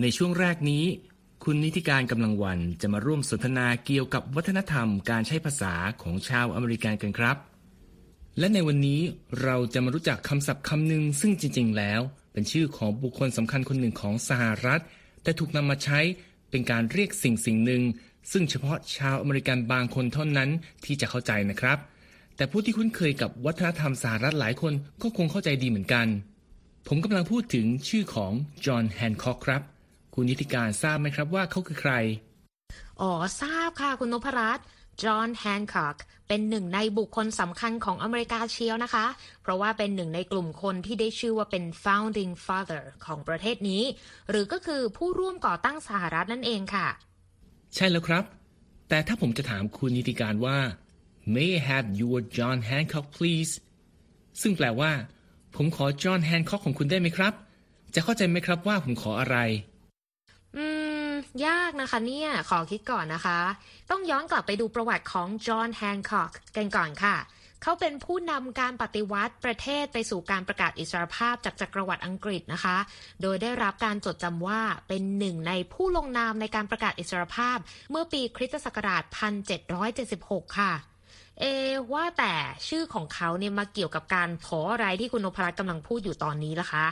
ในช่วงแรกนี้ คุณนิติการกำลังวันจะมาร่วมสนทนาเกี่ยวกับวัฒนธรรมการใช้ภาษาของชาวอเมริกันกันครับ และในวันนี้เราจะมารู้จักคำศัพท์คำหนึ่งซึ่งจริง ๆ แล้ว เป็นชื่อของบุคคลสำคัญคนหนึ่งของสหรัฐ แต่ถูกนำมาใช้เป็นการเรียกสิ่งสิ่งหนึ่ง ซึ่งเฉพาะชาวอเมริกันบางคนเท่านั้นที่จะเข้าใจนะครับ แต่ผู้ที่คุ้นเคยกับวัฒนธรรมสหรัฐหลายคนก็คงเข้าใจดีเหมือนกัน ผมกำลังพูดถึงชื่อของจอห์นแฮนค็อกครับ คุณนิติการทราบไหมครับว่าเขาคือใคร อ๋อ ทราบค่ะคุณนพรัตน์จอห์นแฮนค็อกเป็นหนึ่งในบุคคลสำคัญของอเมริกาเชียวนะคะ เพราะว่าเป็นหนึ่งในกลุ่มคนที่ได้ชื่อว่าเป็น founding father ของประเทศนี้ หรือก็คือผู้ร่วมก่อตั้งสหรัฐนั่นเองค่ะ ใช่แล้วครับ แต่ถ้าผมจะถามคุณนิติการว่า May I have your John Hancock please ซึ่งแปลว่า ผมขอจอห์นแฮนค็อกของคุณได้ไหมครับ จะเข้าใจไหมครับว่าผมขออะไร อืม ยากนะคะเนี่ย ขอคิดก่อนนะคะ ต้องย้อนกลับไปดูประวัติของจอห์นแฮนค็อกกันก่อนค่ะ เขาเป็นผู้นำการปฏิวัติประเทศไปสู่การประกาศอิสรภาพจากจักรวรรดิอังกฤษนะคะ โดยได้รับการจดจำว่าเป็นหนึ่งในผู้ลงนามในการประกาศอิสรภาพ เมื่อปีคริสตศักราช 1776 ค่ะเอว่าแต่ชื่อของเขาเนี่ยมาเกี่ยวกับการขออะไรที่คุณนพรัตน์กำลังพูดอยู่ตอนนี้ล่ะคะ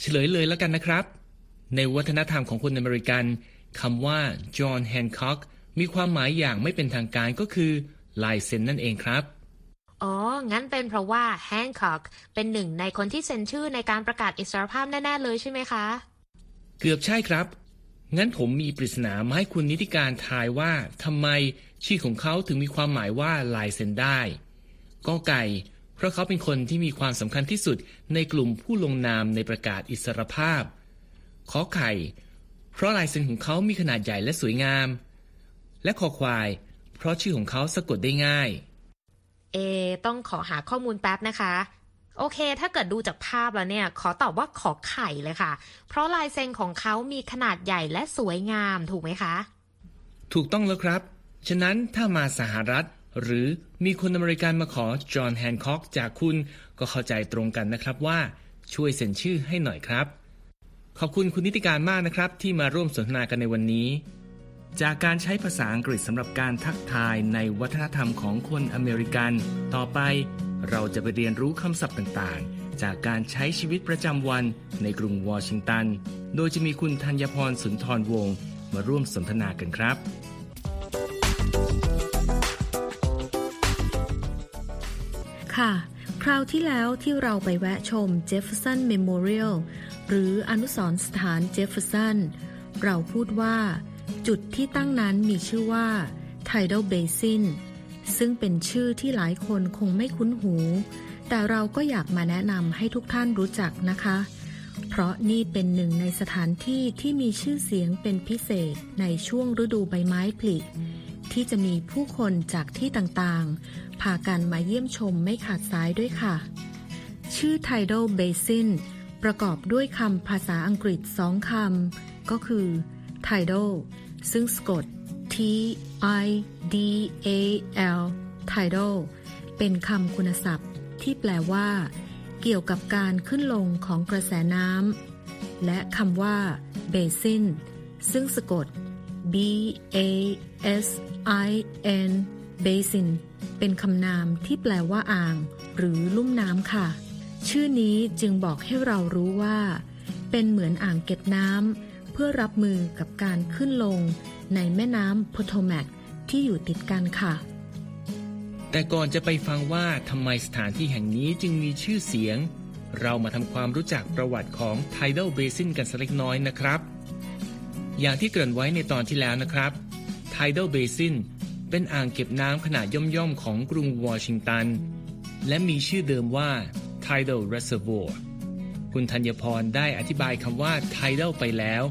เฉลยเลยแล้วกันนะครับ ในวัฒนธรรมของคนอเมริกันคำว่าจอห์นแฮนค็อกมีความหมายอย่างไม่เป็นทางการก็คือลายเซ็นนั่นเองครับอ๋อ งั้นเป็นเพราะว่าแฮนค็อกเป็นหนึ่งในคนที่เซ็นชื่อในการประกาศอิสรภาพแน่ ๆ เลยใช่ไหมคะ เกือบใช่ครับ งั้นผมมีปริศนามาให้คุณนิติการทายว่าทำไมชื่อของเขาถึงมีความหมายว่าลายเซ็นได้ ก็ไก่ เพราะเขาเป็นคนที่มีความสำคัญที่สุดในกลุ่มผู้ลงนามในประกาศอิสรภาพ ขอไข่ เพราะลายเซ็นของเขามีขนาดใหญ่และสวยงาม และคอควาย เพราะชื่อของเขาสะกดได้ง่าย เอ ต้องขอหาข้อมูลแป๊บนะคะ โอเค ถ้าเกิดดูจากภาพแล้วเนี่ย ขอตอบว่าขอไข่เลยค่ะ เพราะลายเซ็นของเขามีขนาดใหญ่และสวยงามถูกไหมคะ ถูกต้องแล้วครับ ฉะนั้นถ้ามาสหรัฐหรือมีคนอเมริกันมาขอจอห์นแฮนค็อกจากคุณ ก็เข้าใจตรงกันนะครับว่าช่วยเซ็นชื่อให้หน่อยครับ ขอบคุณคุณนิติการมากนะครับ ที่มาร่วมสนทนากันในวันนี้ จากการใช้ภาษาอังกฤษสำหรับการทักทายในวัฒนธรรมของคนอเมริกัน ต่อไปเราจะไปเรียนรู้คำศัพท์ต่างๆ จากการใช้ชีวิตประจำวันในกรุงวอชิงตัน โดยจะมีคุณธัญพรสุนทรวงศ์มาร่วมสนทนากันครับ ค่ะ คราวที่แล้วที่เราไปแวะชม Jefferson Memorial หรืออนุสรณ์สถานเจฟเฟอร์สัน เราพูดว่า จุดที่ตั้งนั้นมีชื่อว่า Tidal Basin ซึ่งเป็นชื่อที่หลายคนคงไม่คุ้นหู แต่เราก็อยากมาแนะนำให้ทุกท่านรู้จักนะคะ เพราะนี่เป็นหนึ่งในสถานที่ที่มีชื่อเสียงเป็นพิเศษในช่วงฤดูใบไม้ผลิที่จะมีผู้คนจากที่ต่างๆ พากันมาเยี่ยมชมไม่ขาดสายด้วยค่ะ ชื่อ Tidal Basin ประกอบด้วยคำภาษาอังกฤษสองคำ ก็คือ Tidal ซึ่งสะกด T I D A L Tidal เป็นคำคุณศัพท์ ที่แปลว่า เกี่ยวกับการขึ้นลงของกระแสน้ำและคำว่า Basin ซึ่งสะกด B A S I N Basin เป็นคำนามที่แปลว่าอ่าง หรือลุ่มน้ำค่ะ ชื่อนี้จึงบอกให้เรารู้ว่า เป็นเหมือนอ่างเก็บน้ำเพื่อรับมือกับการขึ้นลงในแม่น้ำโพโทแมกที่อยู่ติดกันค่ะ แต่ก่อนจะไปฟังว่าทำไมสถานที่แห่งนี้จึงมีชื่อเสียง เรามาทำความรู้จักประวัติของ Tidal Basin กันสักเล็กน้อยนะครับ อย่างที่เกริ่นไว้ในตอนที่แล้วนะครับ Tidal Basin เป็นอ่างเก็บน้ำขนาดย่อมๆของกรุงวอชิงตัน และมีชื่อเดิมว่า Tidal Reservoir คุณธัญพรได้อธิบายคำว่า Tidal ไปแล้ว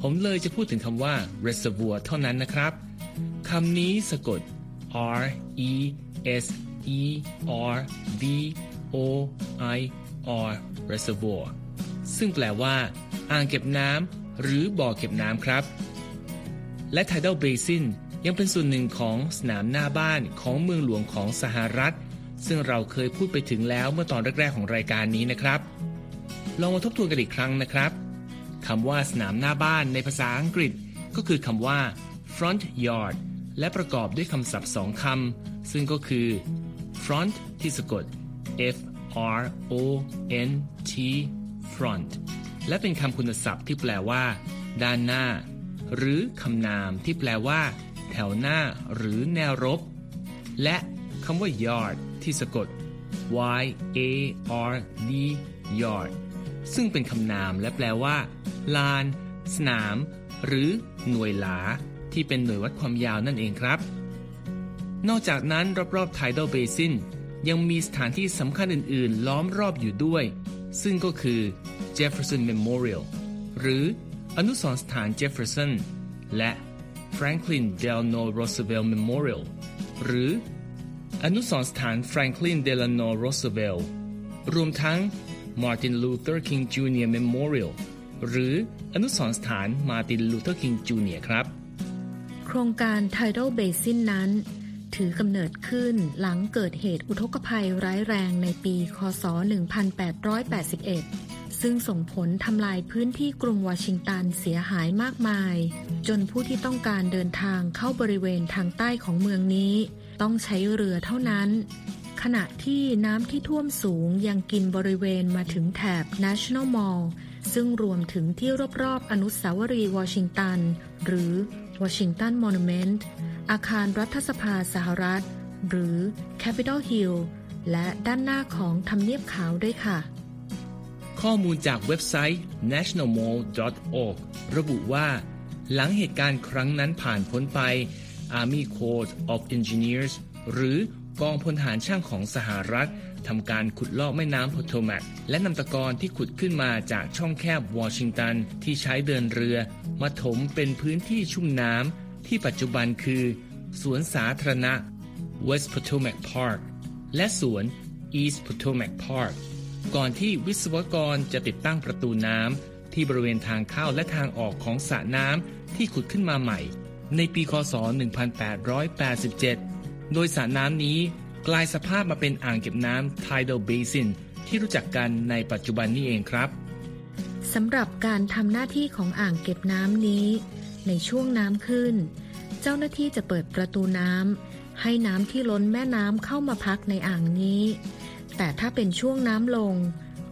ผมเลยจะพูดถึงคำว่า Reservoir เท่านั้นนะครับคำนี้สะกด R E S E R V O I R Reservoir ซึ่งแปลว่า อ่างเก็บน้ำหรือบ่อเก็บน้ำครับ และ Tidal Basin ยังเป็นส่วนหนึ่งของสนามหน้าบ้านของเมืองหลวงของสหรัฐ ซึ่งเราเคยพูดไปถึงแล้วเมื่อตอนแรกๆของรายการนี้นะครับ ลองมาทบทวนกันอีกครั้งนะครับคำว่าสนามหน้าบ้านในภาษาอังกฤษ ก็คือคำว่า front yard และประกอบด้วยคำศัพท์สองคำซึ่งก็คือ front ที่สะกด f r o n t front และเป็นคำคุณศัพท์ที่แปลว่า ด้านหน้า หรือคำนามที่แปลว่า แถวหน้าหรือแนวรบ และคำว่า yard ที่สะกด y a r d yard ซึ่งเป็นคำนามและแปลว่า ลาน สนาม หรือหน่วยหลา ที่เป็นหน่วยวัดความยาวนั่นเองครับ นอกจากนั้นรอบๆ Tidal Basin ยังมีสถานที่สำคัญอื่น ๆ ล้อมรอบอยู่ด้วย ซึ่งก็คือ Jefferson Memorial หรืออนุสรณ์สถาน Jefferson และ Franklin Delano Roosevelt Memorial หรือ อนุสรณ์สถาน Franklin Delano Roosevelt รวมทั้ง Martin Luther King Jr. Memorial หรืออนุสรณ์สถาน Martin Luther King Jr. ครับ โครงการ Tidal Basin นั้น ถือกำเนิดขึ้นหลังเกิดเหตุอุทกภัยร้ายแรงในปี คศ 1881ซึ่งส่งผลทำลายพื้นที่กรุงวอชิงตันเสียหายมากมาย จนผู้ที่ต้องการเดินทางเข้าบริเวณทางใต้ของเมืองนี้ ต้องใช้เรือเท่านั้น ขณะที่น้ำที่ท่วมสูงยังกินบริเวณมาถึงแถบ National Mall ซึ่งรวมถึงที่รอบๆอนุสาวรีย์วอชิงตัน หรือ Washington Monument อาคารรัฐสภาสหรัฐ หรือ Capitol Hill และด้านหน้าของทำเนียบขาวด้วยค่ะ ข้อมูลจากเว็บไซต์ nationalmall.org ระบุว่า หลังเหตุการณ์ครั้งนั้นผ่านพ้นไป Army Corps of Engineers หรือกองพลทหารช่างของสหรัฐทำการขุดลอกแม่น้ำโพโตแมกและนำตะกอนที่ขุดขึ้นมาจากช่องแคบวอชิงตันที่ใช้เดินเรือ มาถมเป็นพื้นที่ชุ่มน้ำที่ปัจจุบันคือ สวนสาธารณะ West Potomac Park และสวน East Potomac Park ก่อนที่วิศวกรจะติดตั้งประตูน้ำที่บริเวณทางเข้าและทางออกของสระน้ำที่ขุดขึ้นมาใหม่ ในปีคศ 1887 โดยสระน้ำนี้กลายสภาพมาเป็นอ่างเก็บน้ำ Tidal Basin ที่รู้จักกันในปัจจุบันนี้เองครับสำหรับการทำหน้าที่ของอ่างเก็บน้ำนี้ ในช่วงน้ำขึ้น เจ้าหน้าที่จะเปิดประตูน้ำให้น้ำที่ล้นแม่น้ำเข้ามาพักในอ่างนี้ แต่ถ้าเป็นช่วงน้ำลง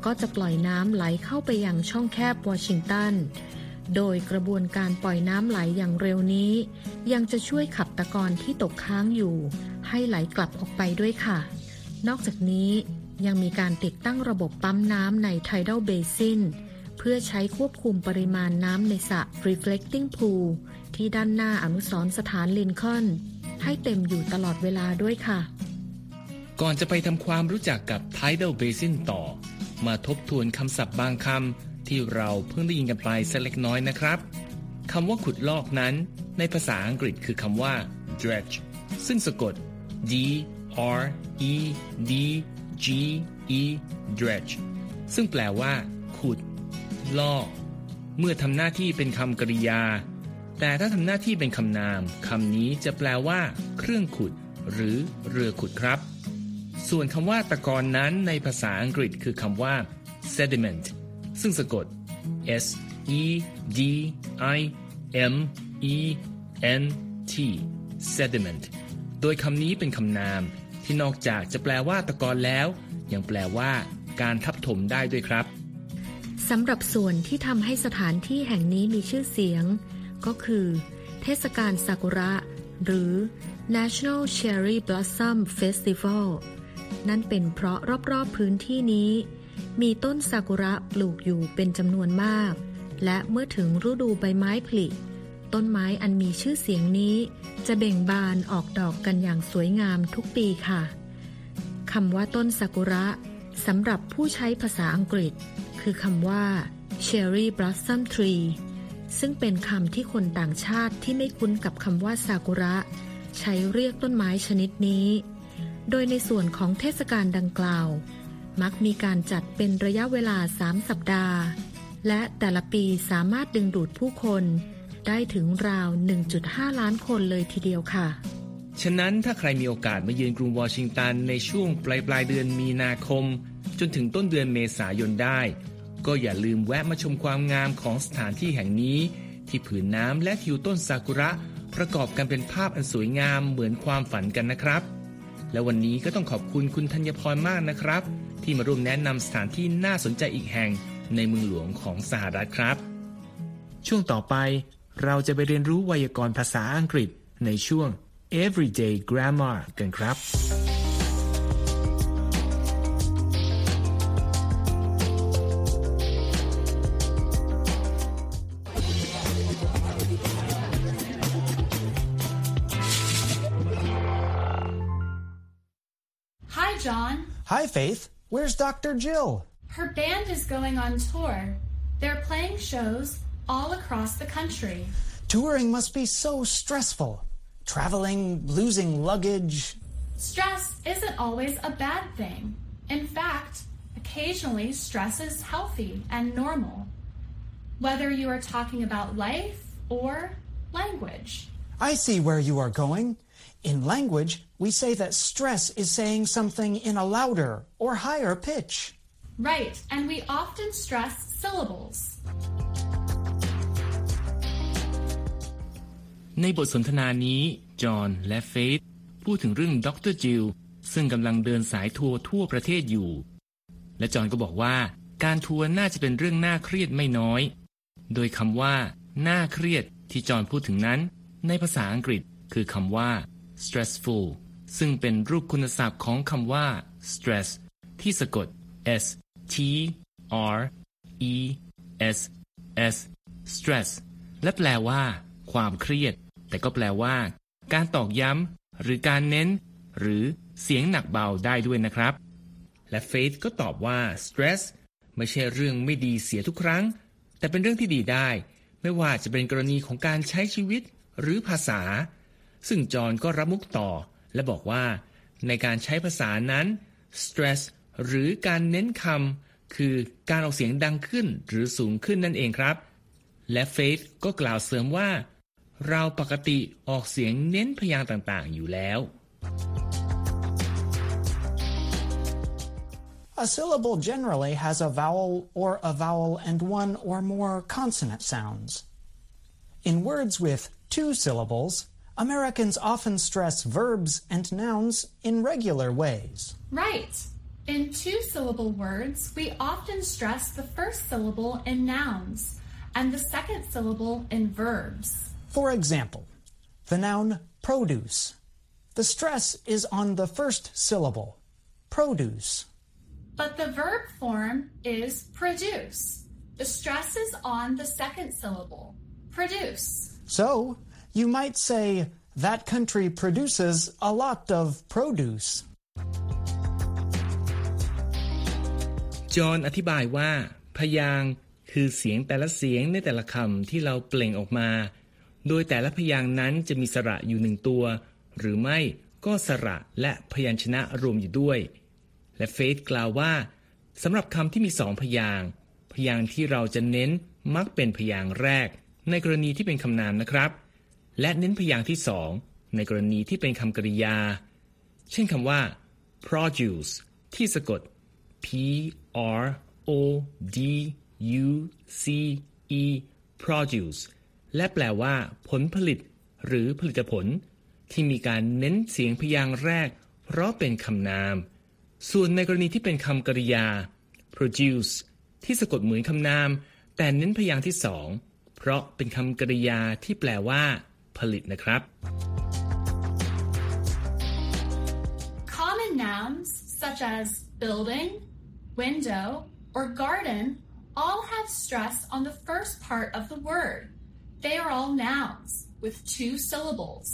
ก็จะปล่อยน้ำไหลเข้าไปยังช่องแคบวอชิงตัน โดยกระบวนการปล่อยน้ำไหลอย่างเร็วนี้ ยังจะช่วยขับตะกอนที่ตกค้างอยู่ ให้ไหลกลับออกไปด้วยค่ะ นอกจากนี้ยังมีการติดตั้งระบบปั๊มน้ำใน Tidal Basin เพื่อใช้ควบคุมปริมาณน้ำในสระ Reflecting Pool ที่ด้านหน้าอนุสรณ์สถานลินคอล์นให้เต็มอยู่ตลอดเวลาด้วยค่ะ ก่อนจะไปทำความรู้จักกับ Tidal Basin ต่อ มาทบทวนคำศัพท์บางคำ ที่เราเพิ่งได้ยินกันไปสักเล็กน้อยนะครับคำว่าขุดลอกนั้น ในภาษาอังกฤษคือคำว่า dredge ซึ่งสะกด d r e d g e dredge ซึ่งแปลว่า ขุด ลอก เมื่อทำหน้าที่เป็นคำกริยา แต่ถ้าทำหน้าที่เป็นคำนามคำนี้จะแปลว่า เครื่องขุด หรือเรือขุดครับ ส่วนคำว่าตะกอนนั้นในภาษาอังกฤษคือคำว่า sediment ซึ่งสะกด s e d i m e n t sediment โดยคำนี้เป็นคำนาม ที่นอกจากจะแปลว่าตะกอนแล้ว ยังแปลว่าการทับถมได้ด้วยครับสำหรับส่วนที่ทำให้สถานที่แห่งนี้มีชื่อเสียง ก็คือ เทศกาลซากุระ หรือ National Cherry Blossom Festival นั่นเป็นเพราะรอบๆพื้นที่นี้ มีต้นซากุระปลูกอยู่เป็นจำนวนมาก และเมื่อถึงฤดูใบไม้ผลิต้นไม้อันมีชื่อเสียงนี้ จะเบ่งบานออกดอกกันอย่างสวยงามทุกปีค่ะคำว่าต้นซากุระสำหรับผู้ใช้ภาษาอังกฤษ คือคำว่า cherry blossom tree ซึ่งเป็นคำที่คนต่างชาติที่ไม่คุ้นกับคำว่าซากุระ ใช้เรียกต้นไม้ชนิดนี้ โดยในส่วนของเทศกาลดังกล่าว มักมีการจัดเป็นระยะเวลา 3 สัปดาห์ และแต่ละปีสามารถดึงดูดผู้คน ได้ถึงราว 1.5 ล้านคนเลยทีเดียวค่ะ ฉะนั้นถ้าใครมีโอกาสมาเยือนกรุงวอชิงตันในช่วงปลายปลายเดือนมีนาคม จนถึงต้นเดือนเมษายนได้ ก็อย่าลืมแวะมาชมความงามของสถานที่แห่งนี้ ที่ผืนน้ำและทิวต้นซากุระ ประกอบกันเป็นภาพอันสวยงามเหมือนความฝันกันนะครับและวันนี้ก็ต้องขอบคุณคุณธัญพรมากนะครับ ที่มาร่วมแนะนำสถานที่น่าสนใจอีกแห่งในเมืองหลวงของสหรัฐครับ ช่วงต่อไปเราจะไปเรียนรู้ไวยากรณ์ภาษาอังกฤษในช่วง Everyday Grammar กันครับ Hi, John. Hi, Faith. Where's Dr. Jill? Her band is going on tour. They're playing shows all across the country. Touring must be so stressful. Traveling, losing luggage. Stress isn't always a bad thing. In fact, occasionally stress is healthy and normal. Whether you are talking about life or language. I see where you are going. In language, we say that stress is saying something in a louder or higher pitch. Right, and we often stress syllables. ในบทสนทนานี้ จอห์นและเฟธพูดถึงเรื่องดรจิลซึ่งกำลังเดินสายทัวร์ทั่วประเทศอยู่ และจอห์นก็บอกว่า การทัวร์น่าจะเป็นเรื่องน่าเครียดไม่น้อย โดยคำว่า น่าเครียดที่จอห์นพูดถึงนั้น ในภาษาอังกฤษคือคำว่า stressful ซึ่งเป็นรูปคุณศัพท์ของคำว่า stress ที่สะกด s t r e s s stress และแปลว่า ความเครียด แต่ก็แปลว่า การตอกย้ำ หรือการเน้น หรือเสียงหนักเบาได้ด้วยนะครับ และเฟธก็ตอบว่า stress ไม่ใช่เรื่องไม่ดีเสียทุกครั้ง แต่เป็นเรื่องที่ดีได้ ไม่ว่าจะเป็นกรณีของการใช้ชีวิต หรือภาษา ซึ่งจอนก็รับมุกต่อ และบอกว่า ในการใช้ภาษานั้น stress หรือการเน้นคำคือการออกเสียงดังขึ้นหรือสูงขึ้นนั่นเองครับ และเฟธก็กล่าวเสริมว่า เราปกติออกเสียงเน้นพยางค์ต่างๆ อยู่แล้ว A syllable generally has a vowel or a vowel and one or more consonant sounds. In words with two syllables, Americans often stress verbs and nouns in regular ways. Right. In two syllable words, we often stress the first syllable in nouns and the second syllable in verbs. For example, the noun produce. The stress is on the first syllable, produce. But the verb form is produce. The stress is on the second syllable, produce. So, you might say, that country produces a lot of produce. จอห์นอธิบายว่า พยางค์คือเสียงแต่ละเสียงในแต่ละคำที่เราเปล่งออกมา โดยแต่ละพยางค์นั้นจะมีสระอยู่หนึ่งตัว หรือไม่ก็สระและพยัญชนะรวมอยู่ด้วย และเฟธกล่าวว่าสำหรับคำที่มีสองพยางค์พยางค์ที่เราจะเน้นมักเป็นพยางค์แรก ในกรณีที่เป็นคำนามนะครับ และเน้นพยางค์ที่สองในกรณีที่เป็นคำกริยา เช่นคำว่า produce ที่สะกด p r o d u c e produce และแปลว่า ผลผลิต หรือผลิตผล ที่มีการเน้นเสียงพยางค์แรก เพราะเป็นคำนาม ส่วนในกรณีที่เป็นคำกริยา produce ที่สะกดเหมือนคำนาม แต่เน้นพยางค์ที่สองเพราะเป็นคำกริยาที่แปลว่า ผลิตนะครับ Common nouns such as building, window, or garden all have stress on the first part of the word. They are all nouns with two syllables.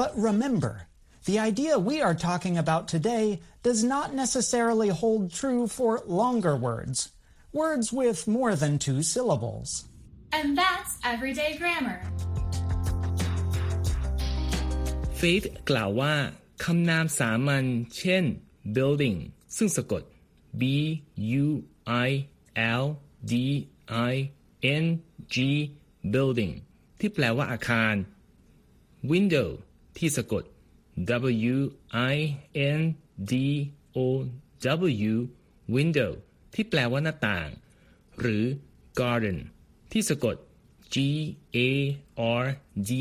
But remember, The idea we are talking about today does not necessarily hold true for longer words, words with more than two syllables. And that's everyday grammar. Faith กล่าวว่าคำนามสามัญเช่น building ซึ่งสะกด b u i l d i n g building ที่แปลว่าอาคาร window ที่สะกด w i n d o w window ที่แปลว่าหน้าต่าง หรือ garden ที่สะกด g a r d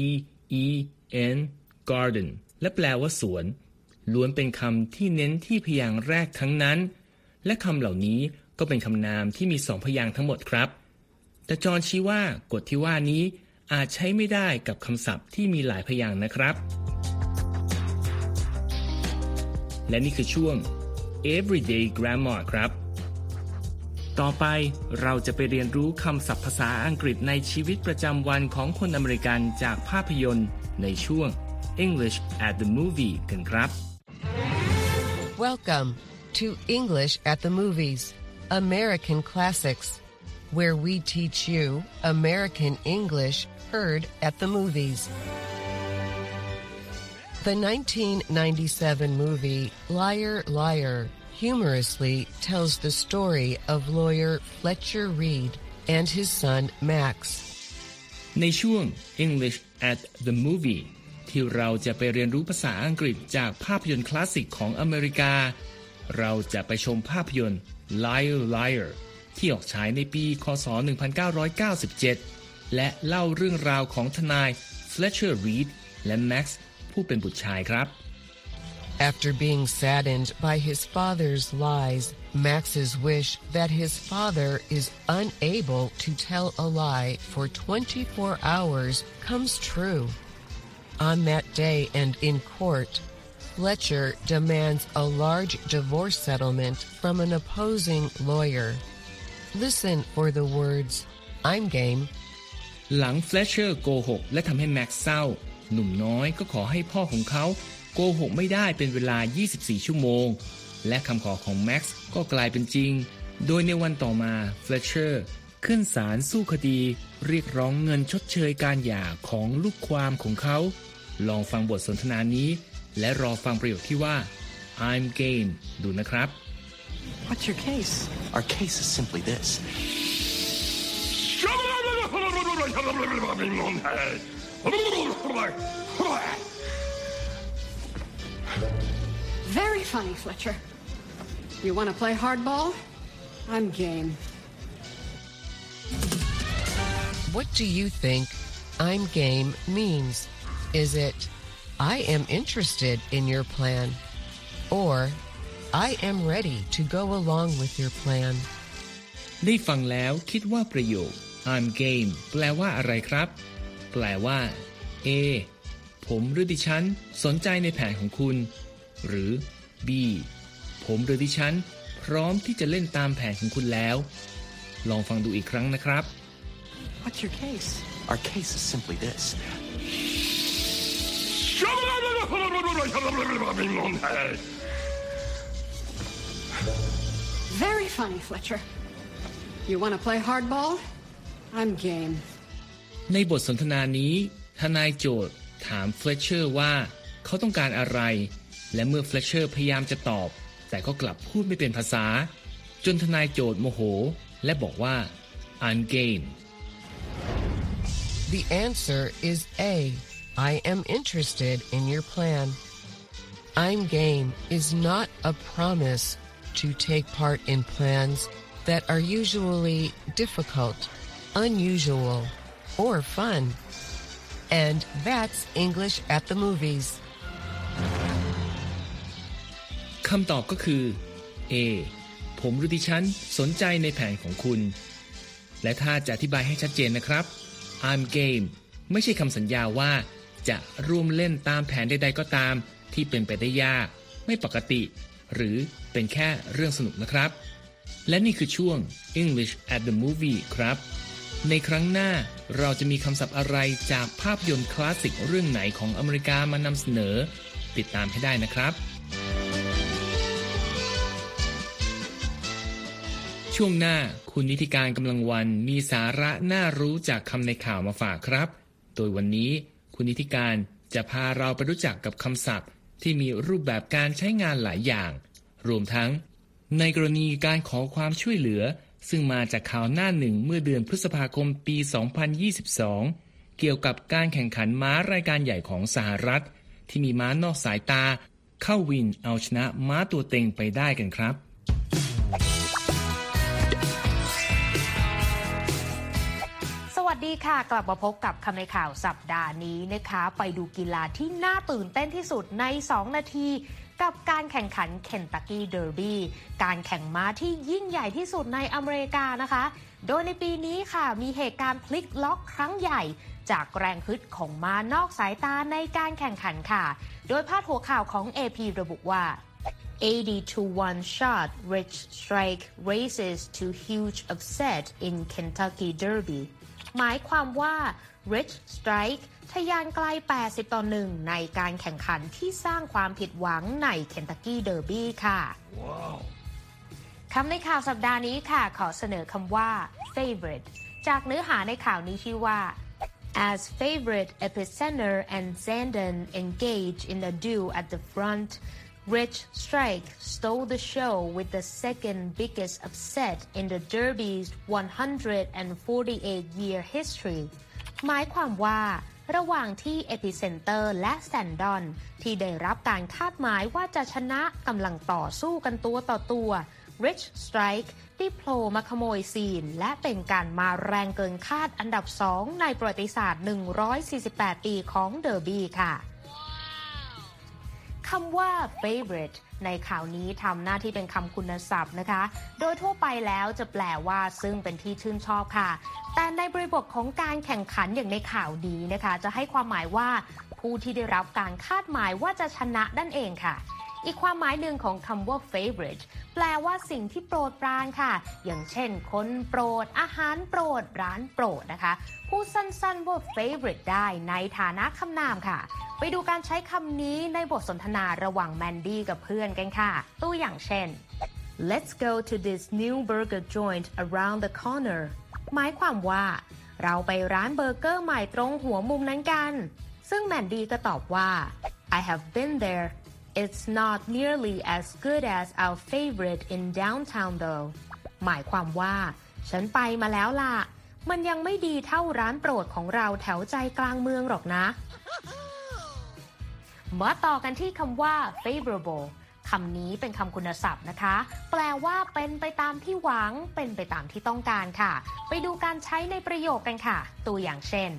e n garden และแปลว่าสวน ล้วนเป็นคำที่เน้นที่พยางค์แรกทั้งนั้น และคำเหล่านี้ก็เป็นคำนามที่มีสองพยางค์ทั้งหมดครับ แต่จอนชี้ว่ากฎที่ว่านี้อาจใช้ไม่ได้กับคำศัพท์ที่มีหลายพยางค์นะครับ และนี่คือช่วง everyday grammar ครับ ต่อไปเราจะไปเรียนรู้คำศัพท์ภาษาอังกฤษในชีวิตประจำวันของคนอเมริกันจากภาพยนตร์ในช่วง English at the movie กันครับ Welcome to English at the Movies, American Classics, where we teach you American English heard at the movies. The 1997 movie Liar Liar humorously tells the story of lawyer Fletcher Reed and his son Max. ในช่วง English at the movie ที่เราจะไปเรียนรู้ภาษาอังกฤษจากภาพยนตร์คลาสสิกของอเมริกา เราจะไปชมภาพยนตร์ Liar Liar ที่ออกฉายในปี คศ 1997 และเล่าเรื่องราวของทนาย Fletcher Reed และ Max ผู้เป็นบุตรชายครับ After being saddened by his father's lies, Max's wish that his father is unable to tell a lie for 24 hours comes true. On that day and in court, Fletcher demands a large divorce settlement from an opposing lawyer. Listen for the words, I'm game, หลัง Fletcher โกหกและทำให้ Max เศร้า หนุ่มน้อยก็ขอให้พ่อของเขาโกหกไม่ได้เป็นเวลา 24 ชั่วโมง และคำขอของ Max ก็กลายเป็นจริง โดยในวันต่อมา Fletcher ขึ้นศาลสู้คดี เรียกร้องเงินชดเชยการหย่าของลูกความของเขา ลองฟังบทสนทนานี้ และรอฟังประโยคที่ว่า I'm game ดูนะครับ What's your case? Our case is simply this. Very funny, Fletcher. You want to play hardball? I'm game. What do you think I'm game means? Is it I am interested in your plan or I am ready to go along with your plan? ได้ฟังแล้วคิดว่าประโยค I'm game แปลว่าอะไรครับ แปลว่า A ผมหรือดิฉัน สนใจในแผนของคุณ หรือ B ผมหรือดิฉัน พร้อมที่จะเล่นตามแผนของคุณแล้ว ลองฟังดูอีกครั้งนะครับ What's your case? Our case is simply this. Very funny, Fletcher. You want to play hardball? I'm game. ในบทสนทนานี้ทนายโจทก์ถามเฟลเชอร์ว่าเขาต้องการอะไร และเมื่อเฟลเชอร์พยายามจะตอบ แต่ก็กลับพูดไม่เป็นภาษา จนทนายโจทก์โมโห และบอกว่า I'm game The answer is A. I am interested in your plan. I'm game is not a promise to take part in plans that are usually difficult, unusual, or fun. And that's English at the movies. คำตอบก็คือ A ผมหรือดิฉันสนใจในแผนของคุณ และถ้าจะอธิบายให้ชัดเจนนะครับ I'm game ไม่ใช่คำสัญญาว่า จะร่วมเล่นตามแผนใดๆก็ตาม ที่เป็นไปได้ยาก ไม่ปกติ หรือเป็นแค่เรื่องสนุกนะครับ และนี่คือช่วง English at the movie ครับ ในครั้งหน้าเราจะมีคำศัพท์อะไรจากภาพยนตร์คลาสสิกเรื่องไหนของอเมริกามานำเสนอ ติดตามให้ได้นะครับ ช่วงหน้าคุณนิติการกำลังวันมีสาระน่ารู้จากคำในข่าวมาฝากครับ โดยวันนี้ คุณนิติการจะพาเราไปรู้จักกับคำศัพท์ ที่มีรูปแบบการใช้งานหลายอย่าง รวมทั้ง ในกรณีการขอความช่วยเหลือ ซึ่งมาจากข่าวหน้าหนึ่งเมื่อเดือนพฤษภาคมปี 2022 เกี่ยวกับการแข่งขันม้ารายการใหญ่ของสหรัฐ ที่มีม้านอกสายตา เข้าวินเอาชนะม้าตัวเต็งไปได้กันครับ ดีค่ะ กลับมาพบกับคำในข่าวสัปดาห์นี้นะคะ ไปดูกีฬาที่น่าตื่นเต้นที่สุดใน 2 นาที กับการแข่งขันเคนตักกี้เดอร์บี้การแข่งม้าที่ยิ่งใหญ่ที่สุดในอเมริกานะคะ โดยในปีนี้ค่ะมีเหตุการณ์พลิกล็อกครั้งใหญ่ จากแรงฮึดของม้านอกสายตาในการแข่งขันค่ะ โดยพาดหัวข่าวของ AP ระบุว่า 80 to 1 shot Rich Strike races to huge upset in Kentucky Derby หมายความว่า Rich Strike ทะยานไกล 80 ต่อ 1 ในการแข่งขันที่สร้างความผิดหวังใน Kentucky Derby ค่ะคำในข่าวสัปดาห์นี้ค่ะ ขอเสนอคำว่า favorite จากเนื้อหาในข่าวนี้ที่ว่า as favorite epicenter and Zandon engage in a duel at the front Rich Strike stole the show with the second biggest upset in the Derby's 148-year history หมายความว่า ระหว่างที่ Epicenter และ Sandon ที่ได้รับการคาดหมายว่าจะชนะกำลังต่อสู้กันตัวต่อตัว Rich Strike ได้โผล่มาขโมยซีน และเป็นการมาแรงเกินคาดอันดับสองในประวัติศาสตร์ 148 ปีของเดอร์บี้ค่ะ คำว่า favorite ในข่าวนี้ทำหน้าที่เป็นคำคุณศัพท์นะคะ โดยทั่วไปแล้วจะแปลว่าซึ่งเป็นที่ชื่นชอบค่ะ แต่ในบริบทของการแข่งขันอย่างในข่าวนี้นะคะ จะให้ความหมายว่าผู้ที่ได้รับการคาดหมายว่าจะชนะนั่นเองค่ะ อีกความหมายหนึ่งของคำว่า favorite แปลว่าสิ่งที่โปรดปรานค่ะ อย่างเช่น คนโปรด อาหารโปรด ร้านโปรดนะคะ พูดสั้นๆว่า favorite ได้ในฐานะคำนามค่ะ ไปดูการใช้คำนี้ในบทสนทนาระหว่างแมนดี้กับเพื่อนกันค่ะ ตัวอย่างเช่น Let's go to this new burger joint around the corner หมายความว่า เราไปร้านเบอร์เกอร์ใหม่ตรงหัวมุมนั้นกัน ซึ่งแมนดี้ก็ตอบว่า I have been there It's not nearly as good as our favorite in downtown though หมายความว่า ฉันไปมาแล้วล่ะ มันยังไม่ดีเท่าร้านโปรดของเราแถวใจกลางเมืองหรอกนะ มาต่อกันที่คำว่า favorable คำนี้เป็นคำคุณศัพท์นะคะ แปลว่าเป็นไปตามที่หวัง เป็นไปตามที่ต้องการค่ะ ไปดูการใช้ในประโยคกันค่ะ ตัวอย่างเช่น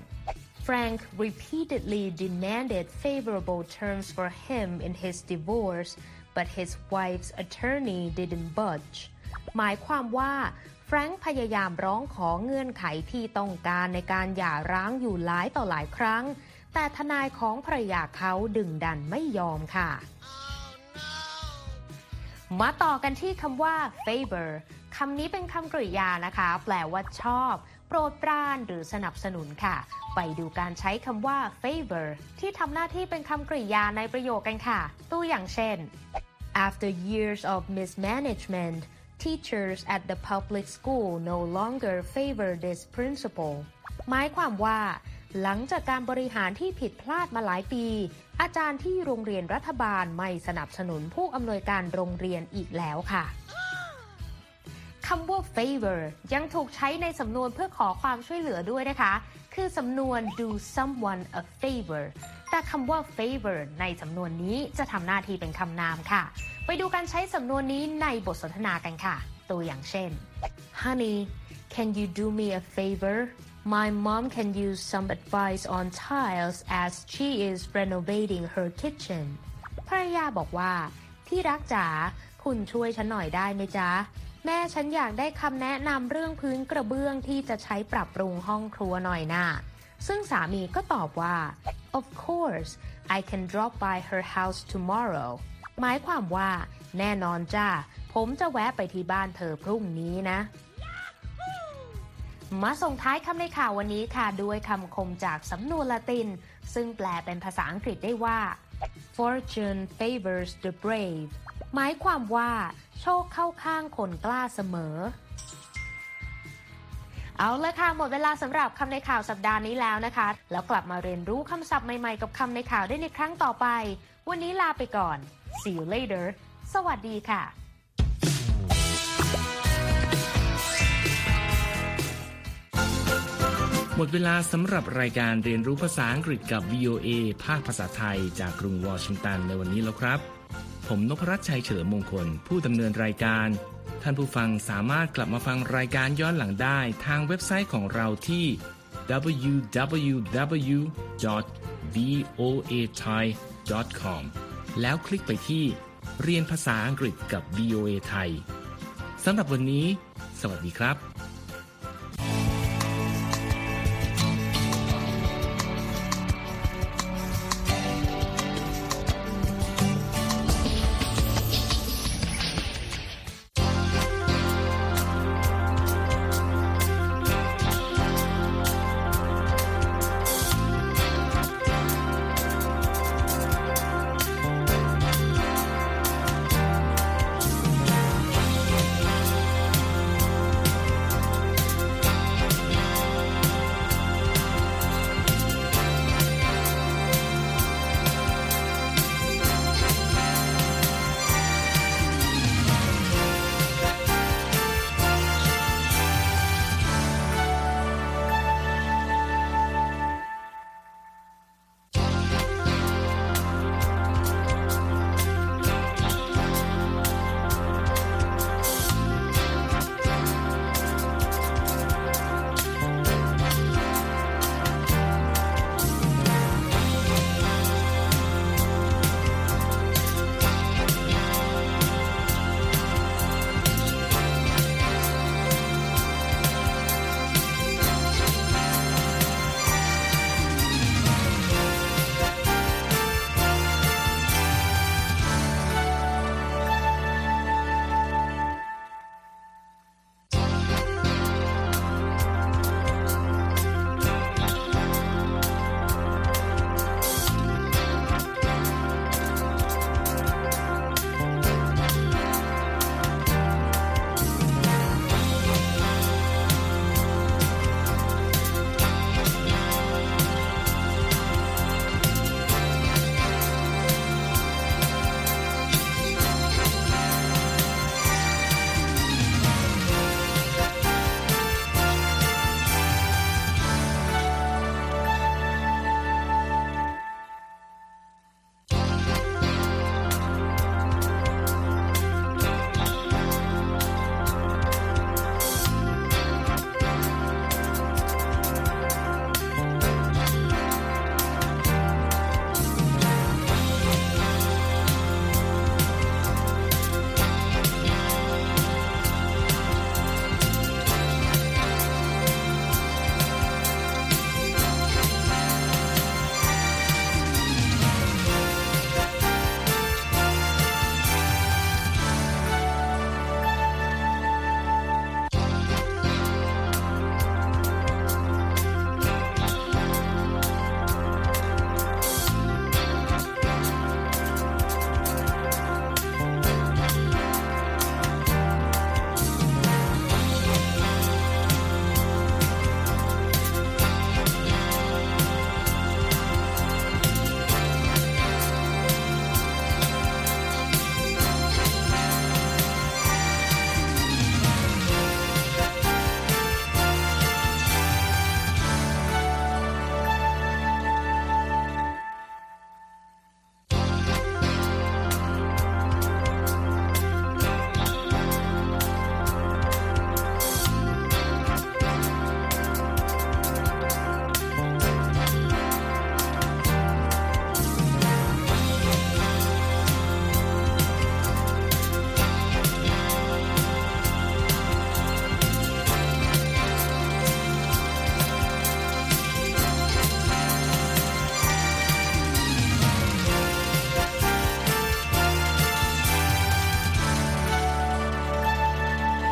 Frank repeatedly demanded favorable terms for him in his divorce, but his wife's attorney didn't budge. หมายความว่าแฟรงค์พยายามร้องขอเงื่อนไขที่ต้องการในการหย่าร้างอยู่หลายต่อหลายครั้ง แต่ทนายของภรรยาเขาดึงดันไม่ยอมค่ะ มาต่อกันที่คำว่า favor คำนี้เป็นคำกริยานะคะ แปลว่าชอบ โปรดปรานหรือสนับสนุนค่ะ ไปดูการใช้คำว่า favor ที่ทำหน้าที่เป็นคำกริยาในประโยคกันค่ะ ตัวอย่างเช่น After years of mismanagement teachers at the public school no longer favor this principle หมายความว่า หลังจากการบริหารที่ผิดพลาดมาหลายปี อาจารย์ที่โรงเรียนรัฐบาลไม่สนับสนุนผู้อำนวยการโรงเรียนอีกแล้วค่ะ คำว่า favor ยังถูกใช้ในสำนวนเพื่อขอความช่วยเหลือด้วยนะคะ คือสำนวน do someone a favor แต่คำว่า favor ในสำนวนนี้จะทำหน้าที่เป็นคำนามค่ะ ไปดูการใช้สำนวนนี้ในบทสนทนากันค่ะ ตัวอย่างเช่น Honey can you do me a favor My mom can use some advice on tiles as she is renovating her kitchen ภรรยาบอกว่า ที่รักจ๋าคุณช่วยฉันหน่อยได้ไหมจ๊ะ แม่ฉันอยากได้คำแนะนำเรื่องพื้นกระเบื้องที่จะใช้ปรับปรุงห้องครัวหน่อยนะ่ะซึ่งสามีก็ตอบว่า of course I can drop by her house tomorrow หมายความว่า แน่นอนจ้า ผมจะแวะไปที่บ้านเธอพรุ่งนี้นะ มาส่งท้ายคำในข่าววันนี้ค่ะ ด้วยคำคมจากสำนวนละติน ซึ่งแปลเป็นภาษาอังกฤษได้ว่า fortune favors the brave หมายความว่า โชคเข้าข้างคนกล้าเสมอ เอาละค่ะ หมดเวลาสำหรับคำในข่าวสัปดาห์นี้แล้วนะคะ แล้วกลับมาเรียนรู้คำศัพท์ใหม่ๆ กับคำในข่าวได้ในครั้งต่อไป วันนี้ลาไปก่อน see you later สวัสดีค่ะหมดเวลาสำหรับรายการเรียนรู้ภาษาอังกฤษกับ VOA ภาคภาษาไทยจากกรุงวอชิงตันในวันนี้แล้วครับ ผมนพรัชชัยเฉลิมมงคล ผู้ดำเนินรายการ ท่านผู้ฟังสามารถกลับมาฟังรายการย้อนหลังได้ทางเว็บไซต์ของเราที่ www.voathai.com แล้วคลิกไปที่เรียนภาษาอังกฤษกับ VOA ไทยสำหรับวันนี้ สวัสดีครับ